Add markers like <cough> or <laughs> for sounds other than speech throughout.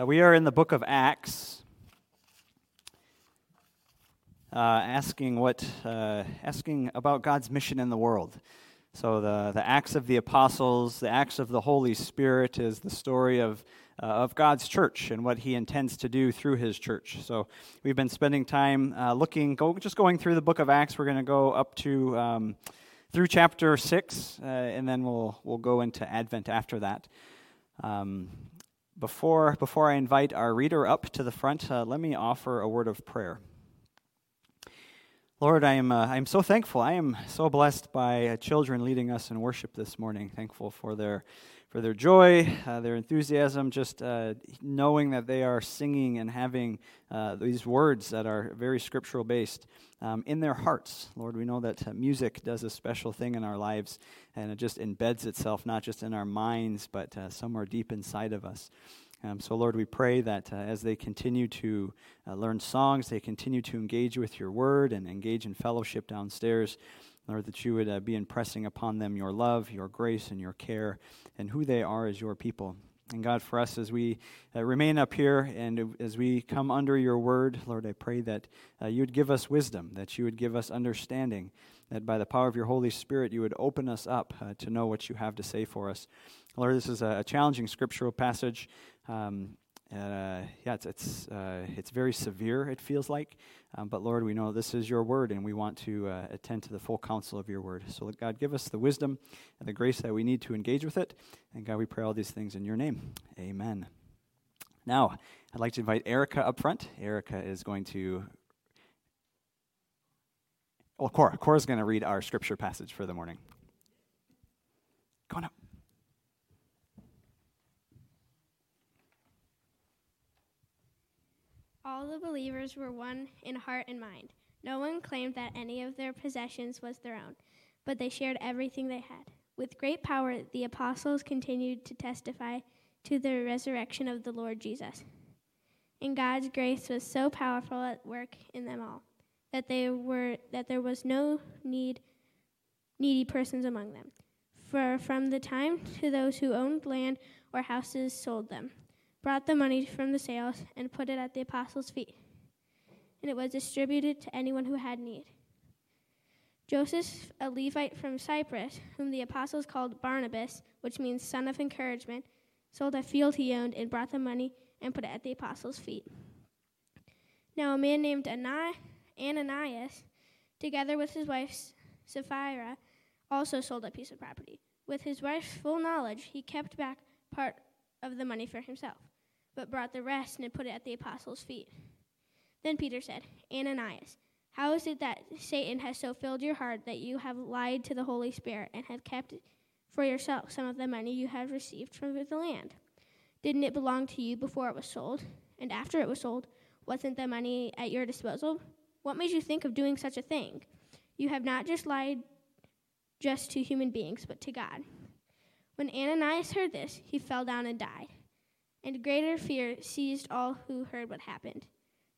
Uh, we are in the book of Acts, uh, asking what, uh, asking about God's mission in the world. So the the Acts of the Apostles, the Acts of the Holy Spirit, is the story of uh, of God's church and what He intends to do through His church. So we've been spending time uh, looking, go, just going through the book of Acts. We're going to go up to um, through chapter six, uh, and then we'll we'll go into Advent after that. Um, before, before I invite our reader up to the front, uh, let me offer a word of prayer. Lord, I am, uh, I am so thankful. I am so blessed by uh, children leading us in worship this morning. Thankful for their, for their joy, uh, their enthusiasm, just uh, knowing that they are singing and having uh, these words that are very scriptural based um, in their hearts. Lord, we know that uh, music does a special thing in our lives, and it just embeds itself not just in our minds, but somewhere deep inside of us. Um, so, Lord, we pray that uh, as they continue to uh, learn songs, they continue to engage with your word and engage in fellowship downstairs, Lord, that you would uh, be impressing upon them your love, your grace, and your care, and who they are as your people. And God, for us, as we uh, remain up here and as we come under your word, Lord, I pray that uh, you would give us wisdom, that you would give us understanding, that by the power of your Holy Spirit, you would open us up uh, to know what you have to say for us. Lord, this is a, challenging scriptural passage. Um, uh, yeah, it's it's, uh, it's very severe. It feels like, um, but Lord, we know this is Your word, and we want to uh, attend to the full counsel of Your word. So, God, give us the wisdom and the grace that we need to engage with it. And God, we pray all these things in Your name. Amen. Now, I'd like to invite Erica up front. Erica is going to. Well, Cora. Cora's going to read our scripture passage for the morning. Go on up. All the believers were one in heart and mind. No one claimed that any of their possessions was their own, but they shared everything they had. With great power, the apostles continued to testify to the resurrection of the Lord Jesus. And God's grace was so powerful at work in them all that they were that there was no need needy persons among them. For from the time to those who owned land or houses sold them brought the money from the sales, and put it at the apostles' feet. And it was distributed to anyone who had need. Joseph, a Levite from Cyprus, whom the apostles called Barnabas, which means son of encouragement, sold a field he owned and brought the money and put it at the apostles' feet. Now, a man named Ananias, together with his wife Sapphira, also sold a piece of property. With his wife's full knowledge, he kept back part of the money for himself but brought the rest and put it at the apostles' feet. Then Peter said, Ananias, how is it that Satan has so filled your heart that you have lied to the Holy Spirit and have kept for yourself some of the money you have received from the land? Didn't it belong to you before it was sold? And after it was sold, wasn't the money at your disposal? What made you think of doing such a thing? You have not just lied just to human beings, but to God. When Ananias heard this, he fell down and died and greater fear seized all who heard what happened.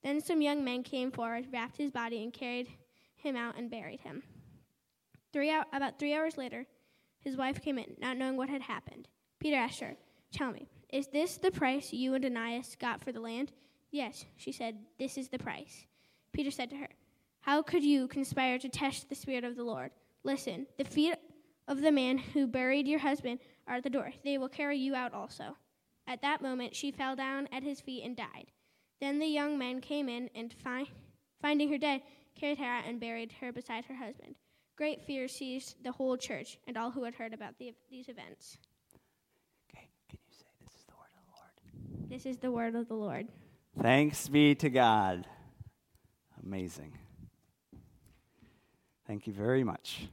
Then some young men came forward, wrapped his body, and carried him out and buried him. Three about three hours later, his wife came in, not knowing what had happened. Peter asked her, Tell me, is this the price you and Ananias got for the land? Yes, she said, This is the price. Peter said to her, How could you conspire to test the Spirit of the Lord? Listen, the feet of the man who buried your husband are at the door. They will carry you out also. At that moment, she fell down at his feet and died. Then the young men came in and, fi- finding her dead, carried her out and buried her beside her husband. Great fear seized the whole church and all who had heard about the, these events. Okay, can you say this is the word of the Lord? This is the word of the Lord. Thanks be to God. Amazing. Thank you very much.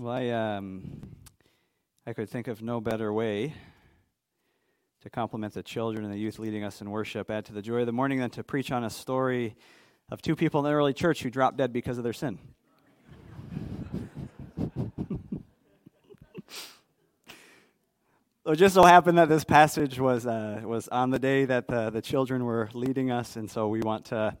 Well, I, um, I could think of no better way to compliment the children and the youth leading us in worship, add to the joy of the morning, than to preach on a story of two people in the early church who dropped dead because of their sin. <laughs> it just so happened that this passage was uh, was on the day that the, the children were leading us, and so we want to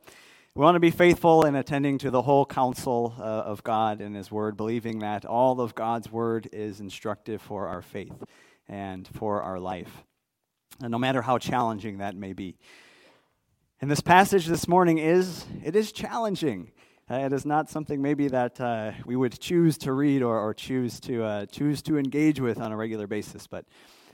we want to be faithful in attending to the whole counsel uh, of God and His Word, believing that all of God's Word is instructive for our faith and for our life, and no matter how challenging that may be. And this passage this morning is it is challenging. Uh, it is not something maybe that uh, we would choose to read or, or choose to uh, choose to engage with on a regular basis, but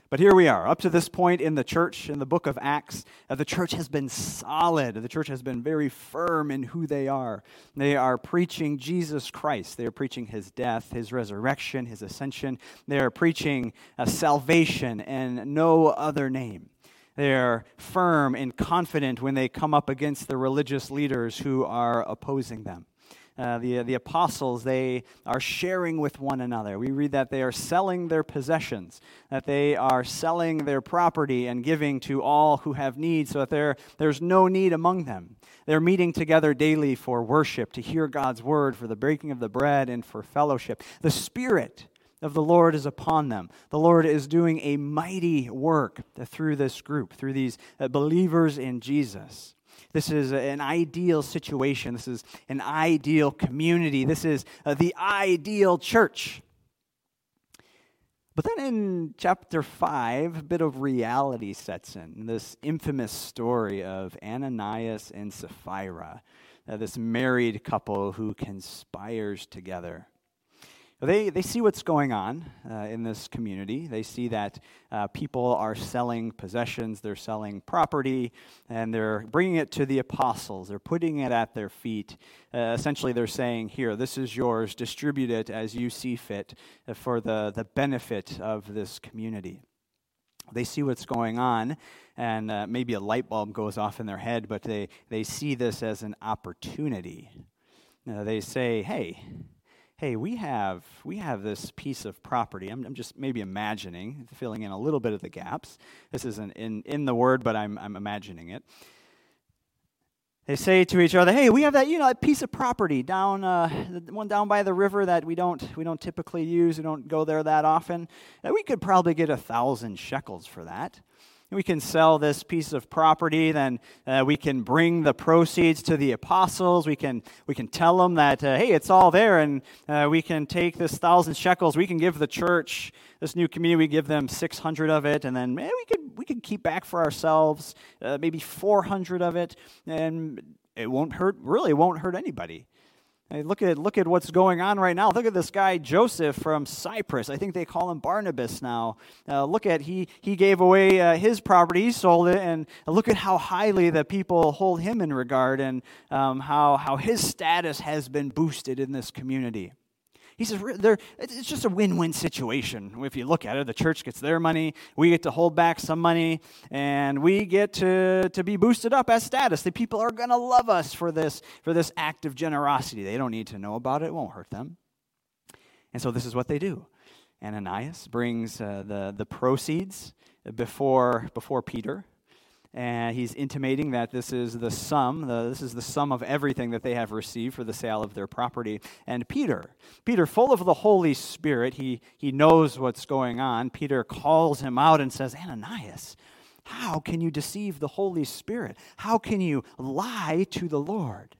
but here we are. Up to this point in the church, in the book of Acts, uh, the church has been solid. The church has been very firm in who they are. They are preaching Jesus Christ. They are preaching his death, his resurrection, his ascension. They are preaching uh, salvation and no other name. They are firm and confident when they come up against the religious leaders who are opposing them. Uh, the, the apostles, they are sharing with one another. We read that they are selling their possessions, that they are selling their property and giving to all who have need, so that there, there's no need among them. They're meeting together daily for worship, to hear God's word, for the breaking of the bread, and for fellowship. The Spirit of the Lord is upon them. The Lord is doing a mighty work through this group, through these uh, believers in Jesus. This is an ideal situation. This is an ideal community. This is uh, the ideal church. But then in chapter 5, a bit of reality sets in. This infamous story of Ananias and Sapphira, uh, this married couple who conspires together. They, they see what's going on uh, in this community. They see that uh, people are selling possessions, they're selling property, and they're bringing it to the apostles. They're putting it at their feet. Uh, essentially, they're saying, Here, this is yours, distribute it as you see fit uh, for the, the benefit of this community. They see what's going on, and uh, maybe a light bulb goes off in their head, but they, they see this as an opportunity. Uh, they say, Hey, hey, we have we have this piece of property. I'm, I'm, just maybe imagining, filling in a little bit of the gaps. This isn't in, in the word, but I'm, I'm imagining it. They say to each other, "Hey, we have that you know that piece of property down uh, one down by the river that we don't we don't typically use. We don't go there that often. We could probably get a thousand shekels for that." We can sell this piece of property then uh, we can bring the proceeds to the apostles. We can we can tell them that uh, hey it's all there and uh, we can take this thousand shekels. We can give the church this new community we give them 600 of it and then man, we could we could keep back for ourselves uh, maybe 400 of it and it won't hurt really it won't hurt anybody Hey, look at look at what's going on right now. Look at this guy Joseph from Cyprus. I think they call him Barnabas now. Uh, look at he he gave away uh, his property, he sold it, and look at how highly the people hold him in regard, and um, how how his status has been boosted in this community. He says it's just a win win situation. If you look at it, the church gets their money, we get to hold back some money, and we get to, to be boosted up as status. The people are going to love us for this, for this act of generosity. They don't need to know about it, it won't hurt them. And so this is what they do. Ananias brings uh, the, the proceeds before, before Peter and he's intimating that this is the sum, the, this is the sum of everything that they have received for the sale of their property. And Peter, Peter, full of the Holy Spirit, he, he knows what's going on. Peter calls him out and says, Ananias, how can you deceive the Holy Spirit? How can you lie to the Lord?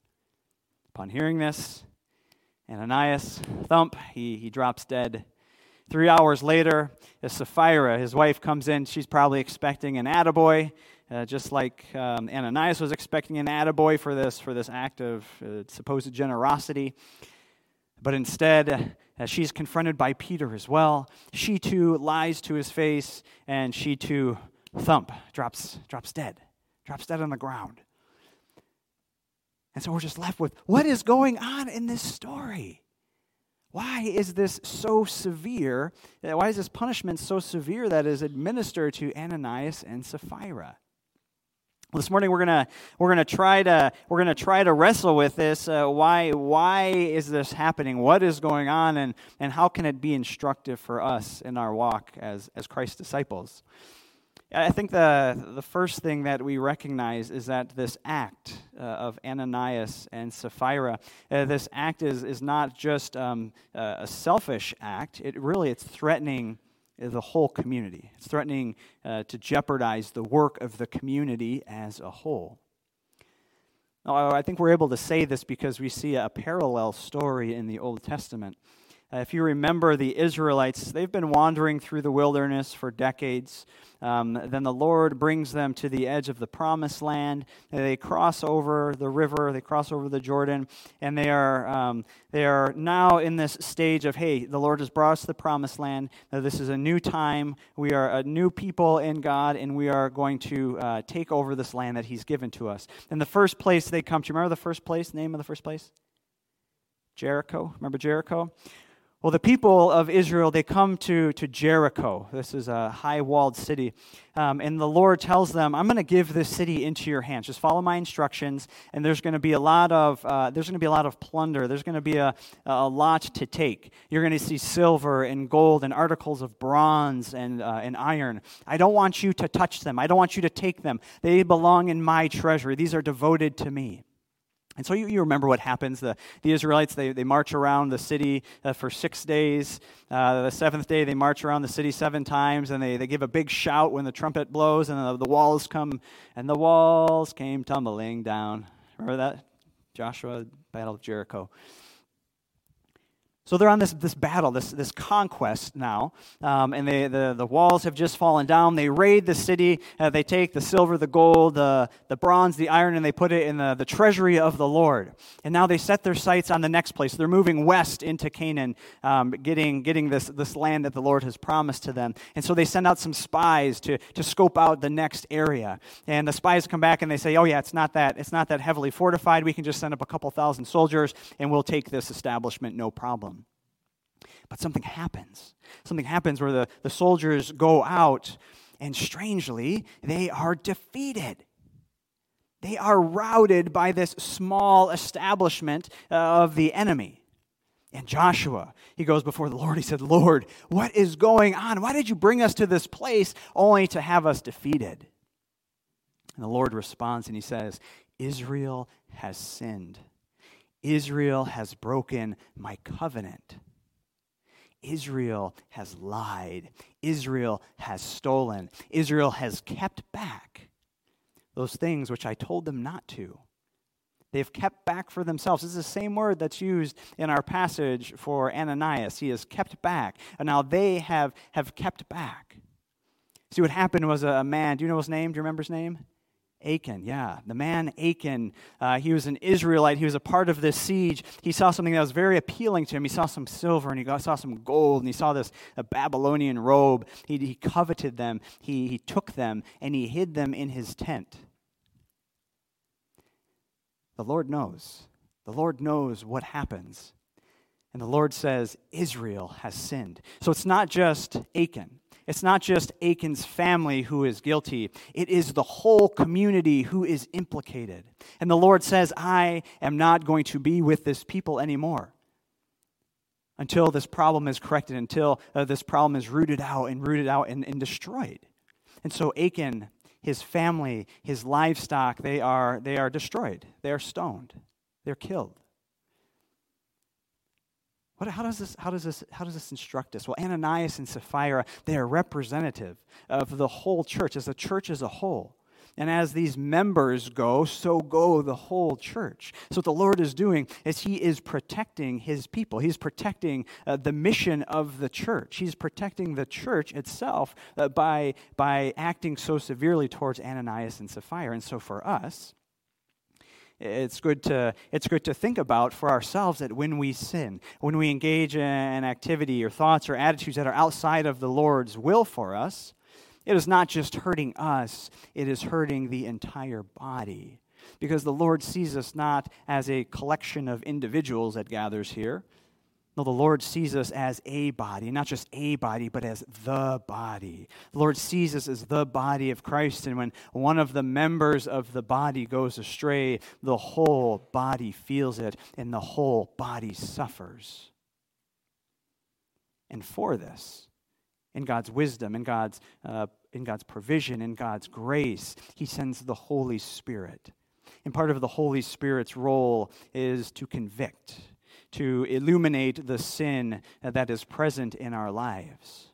Upon hearing this, Ananias, thump, he, he drops dead. Three hours later, Sapphira, his wife, comes in. She's probably expecting an attaboy uh, just like um, Ananias was expecting an attaboy for this, for this act of uh, supposed generosity. But instead, uh, she's confronted by Peter as well. She too lies to his face, and she too, thump, drops, drops dead, drops dead on the ground. And so we're just left with what is going on in this story? Why is this so severe? Uh, why is this punishment so severe that is administered to Ananias and Sapphira? This morning we're gonna we're gonna try to we're gonna try to wrestle with this. Uh, why why is this happening? What is going on, and and how can it be instructive for us in our walk as as Christ's disciples? I think the the first thing that we recognize is that this act uh, of Ananias and Sapphira, uh, this act is is not just um, a selfish act. It really it's threatening the whole community. It's threatening uh, to jeopardize the work of the community as a whole. Now, I think we're able to say this because we see a parallel story in the Old Testament. Uh, if you remember the Israelites, they've been wandering through the wilderness for decades. Um, then the Lord brings them to the edge of the promised land. They cross over the river, they cross over the Jordan, and they are, um, they are now in this stage of hey, the Lord has brought us to the promised land. Now, this is a new time. We are a new people in God, and we are going to uh, take over this land that He's given to us. And the first place they come to, remember the first place, name of the first place? Jericho. Remember Jericho? Well, the people of Israel, they come to, to Jericho. This is a high walled city. Um, and the Lord tells them, I'm going to give this city into your hands. Just follow my instructions. And there's going to be a lot of, uh, there's going to be a lot of plunder. There's going to be a, a lot to take. You're going to see silver and gold and articles of bronze and, uh, and iron. I don't want you to touch them. I don't want you to take them. They belong in my treasury. These are devoted to me. And so you, you remember what happens. The, the Israelites, they, they march around the city uh, for six days. Uh, the seventh day, they march around the city seven times, and they, they give a big shout when the trumpet blows, and the, the walls come, and the walls came tumbling down. Remember that? Joshua, Battle of Jericho. So they're on this, this battle, this, this conquest now, um, and they, the, the walls have just fallen down. They raid the city. Uh, they take the silver, the gold, the, the bronze, the iron, and they put it in the, the treasury of the Lord. And now they set their sights on the next place. They're moving west into Canaan, um, getting, getting this, this land that the Lord has promised to them. And so they send out some spies to, to scope out the next area. And the spies come back and they say, oh, yeah, it's not that, it's not that heavily fortified. We can just send up a couple thousand soldiers, and we'll take this establishment no problem. But something happens. Something happens where the, the soldiers go out, and strangely, they are defeated. They are routed by this small establishment uh, of the enemy. And Joshua, he goes before the Lord. He said, Lord, what is going on? Why did you bring us to this place only to have us defeated? And the Lord responds and he says, Israel has sinned. Israel has broken my covenant. Israel has lied. Israel has stolen. Israel has kept back those things which I told them not to. They've kept back for themselves. This is the same word that's used in our passage for Ananias. He has kept back. And now they have, have kept back. See, what happened was a man, do you know his name? Do you remember his name? Achan, yeah, the man Achan. Uh, he was an Israelite. He was a part of this siege. He saw something that was very appealing to him. He saw some silver and he got, saw some gold and he saw this Babylonian robe. He, he coveted them. He, he took them and he hid them in his tent. The Lord knows. The Lord knows what happens. And the Lord says, Israel has sinned. So it's not just Achan. It's not just Achan's family who is guilty, it is the whole community who is implicated. And the Lord says, I am not going to be with this people anymore until this problem is corrected, until uh, this problem is rooted out and rooted out and, and destroyed. And so Achan, his family, his livestock, they are, they are destroyed. They are stoned. They're killed. What, how, does this, how, does this, how does this instruct us? Well, Ananias and Sapphira, they are representative of the whole church, as a church as a whole. And as these members go, so go the whole church. So, what the Lord is doing is He is protecting His people. He's protecting uh, the mission of the church. He's protecting the church itself uh, by, by acting so severely towards Ananias and Sapphira. And so, for us, it's good to it's good to think about for ourselves that when we sin when we engage in activity or thoughts or attitudes that are outside of the lord's will for us it is not just hurting us it is hurting the entire body. Because the lord sees us not as a collection of individuals that gathers here no, the Lord sees us as a body, not just a body, but as the body. The Lord sees us as the body of Christ, and when one of the members of the body goes astray, the whole body feels it, and the whole body suffers. And for this, in God's wisdom, in God's, uh, in God's provision, in God's grace, He sends the Holy Spirit. And part of the Holy Spirit's role is to convict to illuminate the sin that is present in our lives.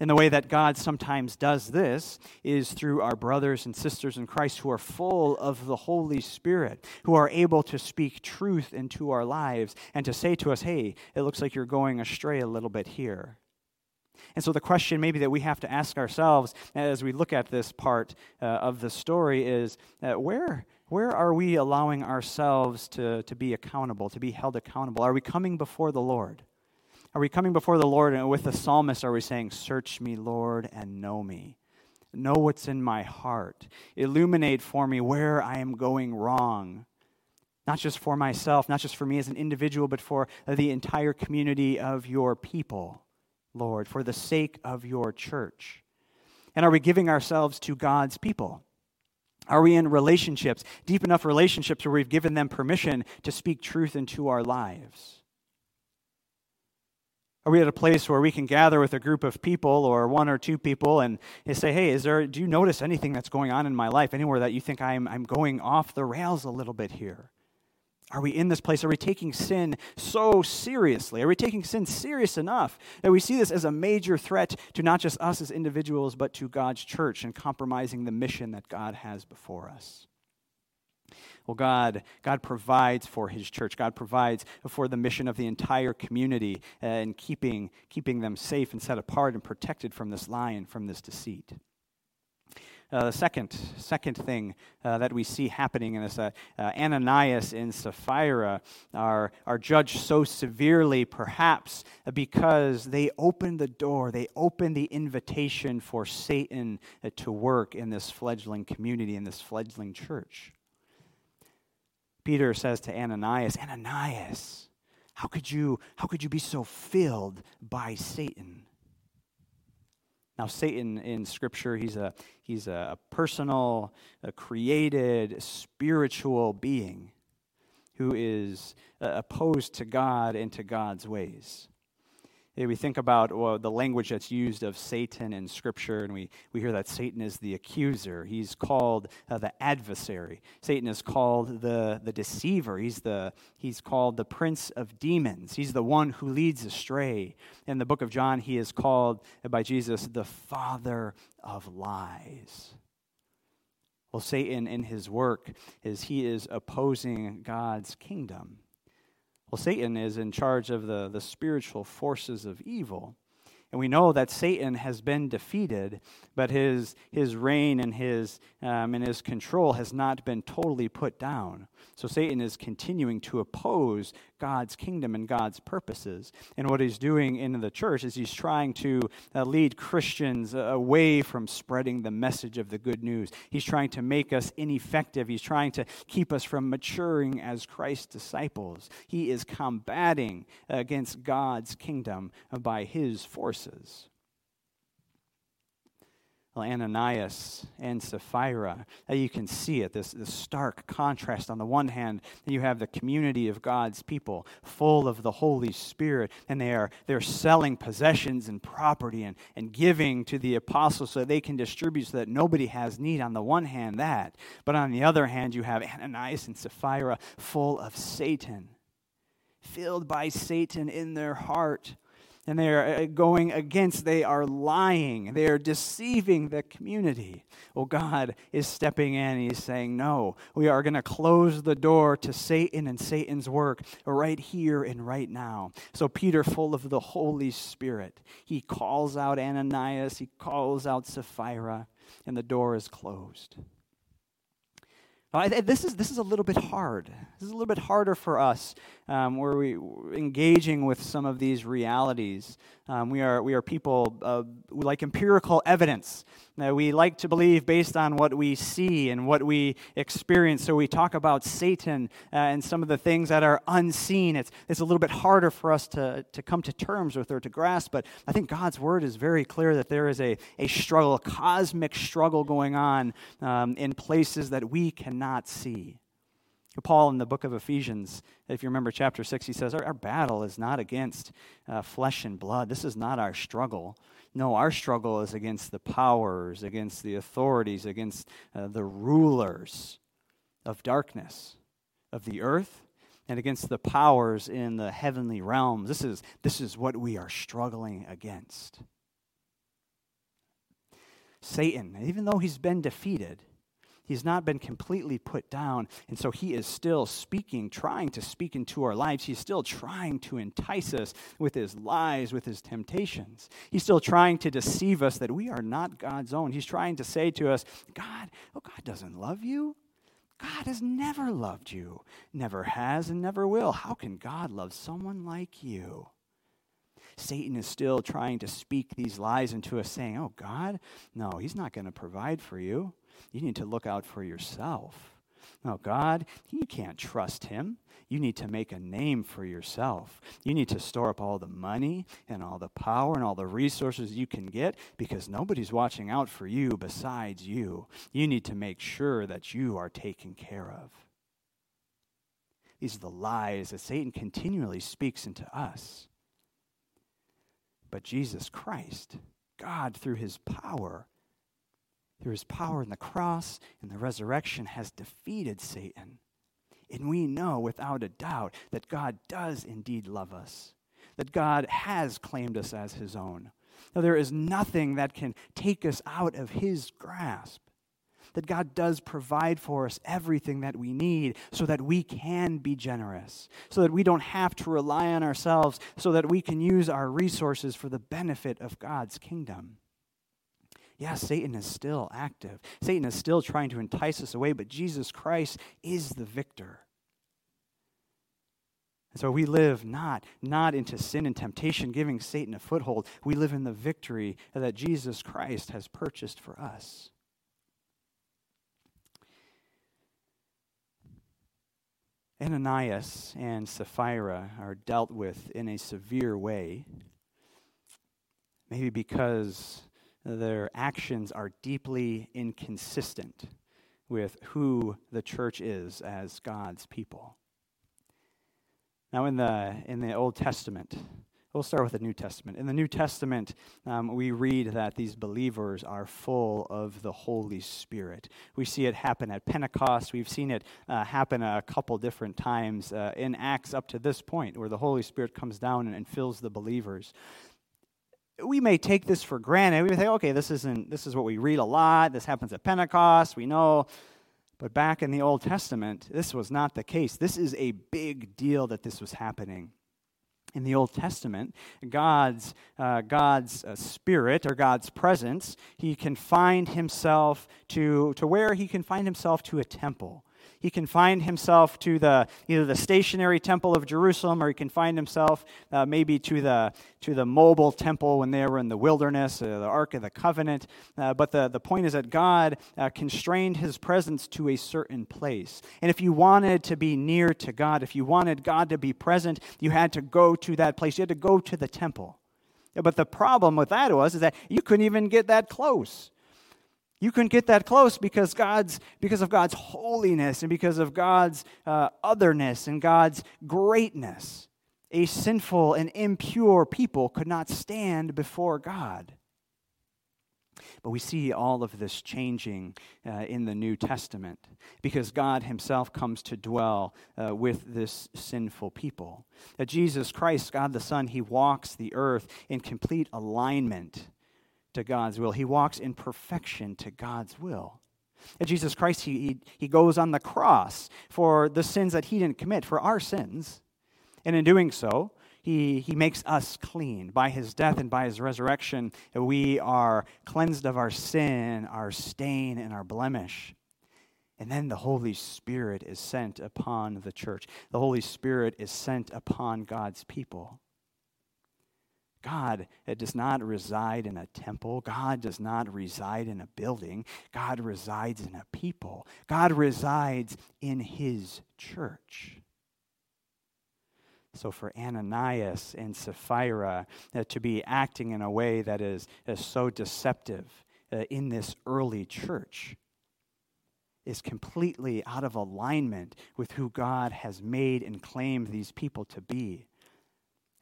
And the way that God sometimes does this is through our brothers and sisters in Christ who are full of the Holy Spirit, who are able to speak truth into our lives and to say to us, hey, it looks like you're going astray a little bit here. And so, the question maybe that we have to ask ourselves as we look at this part uh, of the story is uh, where, where are we allowing ourselves to, to be accountable, to be held accountable? Are we coming before the Lord? Are we coming before the Lord and with the psalmist are we saying, Search me, Lord, and know me? Know what's in my heart. Illuminate for me where I am going wrong. Not just for myself, not just for me as an individual, but for the entire community of your people, Lord, for the sake of your church. And are we giving ourselves to God's people? Are we in relationships, deep enough relationships where we've given them permission to speak truth into our lives? Are we at a place where we can gather with a group of people or one or two people and say, hey, is there, do you notice anything that's going on in my life, anywhere that you think I'm, I'm going off the rails a little bit here? Are we in this place? Are we taking sin so seriously? Are we taking sin serious enough that we see this as a major threat to not just us as individuals, but to God's church and compromising the mission that God has before us? Well, God, God provides for his church. God provides for the mission of the entire community uh, and keeping, keeping them safe and set apart and protected from this lie and from this deceit. Uh, the second, second thing uh, that we see happening in this uh, Ananias and Sapphira are, are judged so severely, perhaps because they opened the door, they opened the invitation for Satan to work in this fledgling community, in this fledgling church. Peter says to Ananias, Ananias, how could you, how could you be so filled by Satan? Now, Satan in Scripture, he's a, he's a personal, a created, spiritual being who is uh, opposed to God and to God's ways we think about well, the language that's used of Satan in Scripture, and we, we hear that Satan is the accuser. He's called uh, the adversary. Satan is called the, the deceiver. He's, the, he's called the prince of demons. He's the one who leads astray. In the book of John, he is called by Jesus the father of lies. Well, Satan in his work is he is opposing God's kingdom. Well, Satan is in charge of the, the spiritual forces of evil. And we know that Satan has been defeated, but his, his reign and his, um, and his control has not been totally put down. So Satan is continuing to oppose God's kingdom and God's purposes. And what he's doing in the church is he's trying to uh, lead Christians away from spreading the message of the good news. He's trying to make us ineffective. He's trying to keep us from maturing as Christ's disciples. He is combating against God's kingdom by his forces verses. Well, Ananias and Sapphira, you can see it, this, this stark contrast. On the one hand, you have the community of God's people full of the Holy Spirit, and they are they're selling possessions and property and, and giving to the apostles so that they can distribute so that nobody has need. On the one hand, that. But on the other hand, you have Ananias and Sapphira full of Satan, filled by Satan in their heart and they are uh, going against, they are lying, they are deceiving the community. Well, God is stepping in. and He's saying, No, we are going to close the door to Satan and Satan's work right here and right now. So, Peter, full of the Holy Spirit, he calls out Ananias, he calls out Sapphira, and the door is closed. This is, this is a little bit hard. This is a little bit harder for us um, where we engaging with some of these realities. Um, we, are, we are people, uh, like empirical evidence. Uh, we like to believe based on what we see and what we experience. So we talk about Satan uh, and some of the things that are unseen. It's, it's a little bit harder for us to, to come to terms with or to grasp, but I think God's word is very clear that there is a, a struggle, a cosmic struggle going on um, in places that we cannot see. Paul in the book of Ephesians, if you remember chapter 6, he says, Our, our battle is not against uh, flesh and blood. This is not our struggle. No, our struggle is against the powers, against the authorities, against uh, the rulers of darkness, of the earth, and against the powers in the heavenly realms. This is, this is what we are struggling against. Satan, even though he's been defeated, he's not been completely put down. And so he is still speaking, trying to speak into our lives. He's still trying to entice us with his lies, with his temptations. He's still trying to deceive us that we are not God's own. He's trying to say to us, God, oh, God doesn't love you. God has never loved you, never has, and never will. How can God love someone like you? Satan is still trying to speak these lies into us, saying, Oh, God, no, He's not going to provide for you. You need to look out for yourself. No, God, you can't trust Him. You need to make a name for yourself. You need to store up all the money and all the power and all the resources you can get because nobody's watching out for you besides you. You need to make sure that you are taken care of. These are the lies that Satan continually speaks into us. But Jesus Christ, God, through his power, through his power in the cross and the resurrection, has defeated Satan. And we know without a doubt that God does indeed love us, that God has claimed us as his own. Now, there is nothing that can take us out of his grasp that God does provide for us everything that we need so that we can be generous, so that we don't have to rely on ourselves, so that we can use our resources for the benefit of God's kingdom. Yes, Satan is still active. Satan is still trying to entice us away, but Jesus Christ is the victor. And so we live not, not into sin and temptation, giving Satan a foothold. We live in the victory that Jesus Christ has purchased for us. Ananias and Sapphira are dealt with in a severe way, maybe because their actions are deeply inconsistent with who the church is as God's people. Now, in the, in the Old Testament, We'll start with the New Testament. In the New Testament, um, we read that these believers are full of the Holy Spirit. We see it happen at Pentecost. We've seen it uh, happen a couple different times uh, in Acts up to this point, where the Holy Spirit comes down and, and fills the believers we may take this for granted. We may think, okay, this isn't this is what we read a lot. This happens at Pentecost. We know. But back in the Old Testament, this was not the case. This is a big deal that this was happening in the Old Testament, God's, uh, God's uh, spirit or God's presence, he confined himself to, to where he confined himself to a temple. He confined himself to the either the stationary temple of Jerusalem, or he confined himself uh, maybe to the to the mobile temple when they were in the wilderness, uh, the Ark of the Covenant. Uh, but the, the point is that God uh, constrained his presence to a certain place. And if you wanted to be near to God, if you wanted God to be present, you had to go to that place. You had to go to the temple. But the problem with that was is that you couldn't even get that close. You couldn't get that close because God's because of God's holiness and because of God's uh, otherness and God's greatness. A sinful and impure people could not stand before God. But we see all of this changing uh, in the New Testament because God Himself comes to dwell uh, with this sinful people. That Jesus Christ, God the Son, He walks the earth in complete alignment to God's will. He walks in perfection to God's will. And Jesus Christ, he, he, he goes on the cross for the sins that he didn't commit, for our sins. And in doing so, he, he makes us clean. By his death and by his resurrection, we are cleansed of our sin, our stain, and our blemish. And then the Holy Spirit is sent upon the church. The Holy Spirit is sent upon God's people. God it does not reside in a temple. God does not reside in a building. God resides in a people. God resides in his church. So, for Ananias and Sapphira uh, to be acting in a way that is, is so deceptive uh, in this early church is completely out of alignment with who God has made and claimed these people to be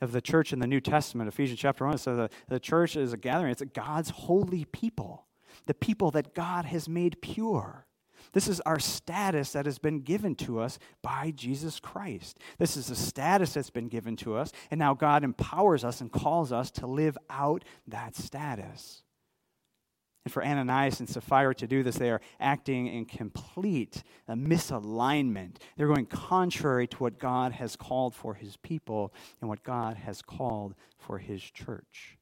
of the church in the New Testament, Ephesians chapter 1. So the, the church is a gathering, it's God's holy people, the people that God has made pure. This is our status that has been given to us by Jesus Christ. This is the status that's been given to us, and now God empowers us and calls us to live out that status. And for Ananias and Sapphira to do this, they are acting in complete uh, misalignment. They're going contrary to what God has called for his people and what God has called for his church.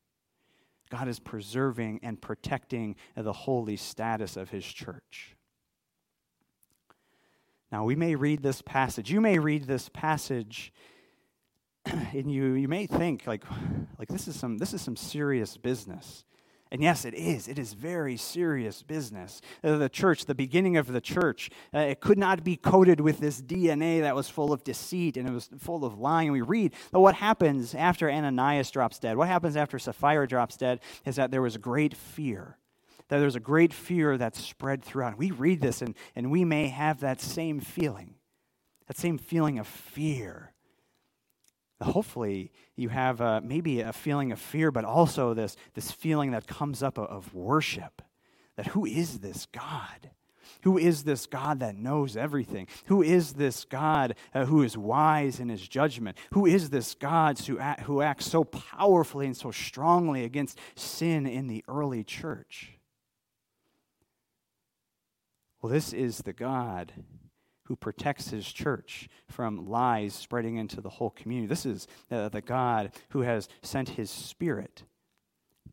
God is preserving and protecting the holy status of his church. Now, we may read this passage. You may read this passage <clears throat> and you, you may think like, like this is some this is some serious business. And yes, it is. It is very serious business. Uh, the church, the beginning of the church, uh, it could not be coated with this DNA that was full of deceit and it was full of lying. And we read that what happens after Ananias drops dead, what happens after Sapphira drops dead, is that there was great fear. That there's a great fear that spread throughout. We read this and, and we may have that same feeling, that same feeling of fear hopefully you have maybe a feeling of fear, but also this, this feeling that comes up of worship. That who is this God? Who is this God that knows everything? Who is this God uh, who is wise in his judgment? Who is this God who, act, who acts so powerfully and so strongly against sin in the early church? Well, this is the God who protects his church from lies spreading into the whole community. This is uh, the God who has sent his spirit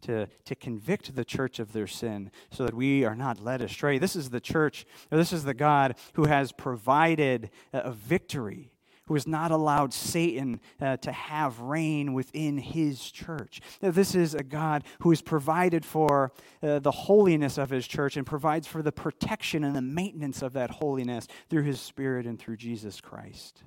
to, to convict the church of their sin so that we are not led astray. This is the church, this is the God who has provided a victory who has not allowed Satan uh, to have reign within his church. Now, this is a God who has provided for uh, the holiness of his church and provides for the protection and the maintenance of that holiness through his Spirit and through Jesus Christ.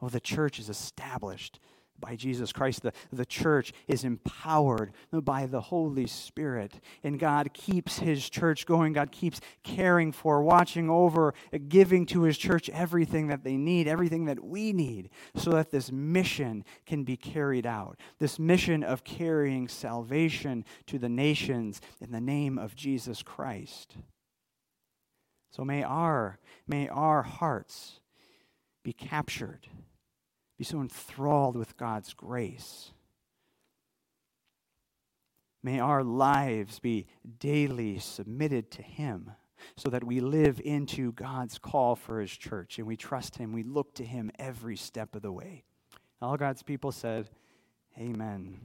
Oh, the church is established by Jesus Christ. The, the church is empowered by the Holy Spirit. And God keeps His church going. God keeps caring for, watching over, giving to His church everything that they need, everything that we need, so that this mission can be carried out. This mission of carrying salvation to the nations in the name of Jesus Christ. So may our, may our hearts be captured be so enthralled with God's grace. May our lives be daily submitted to Him so that we live into God's call for His church and we trust Him. We look to Him every step of the way. All God's people said, Amen.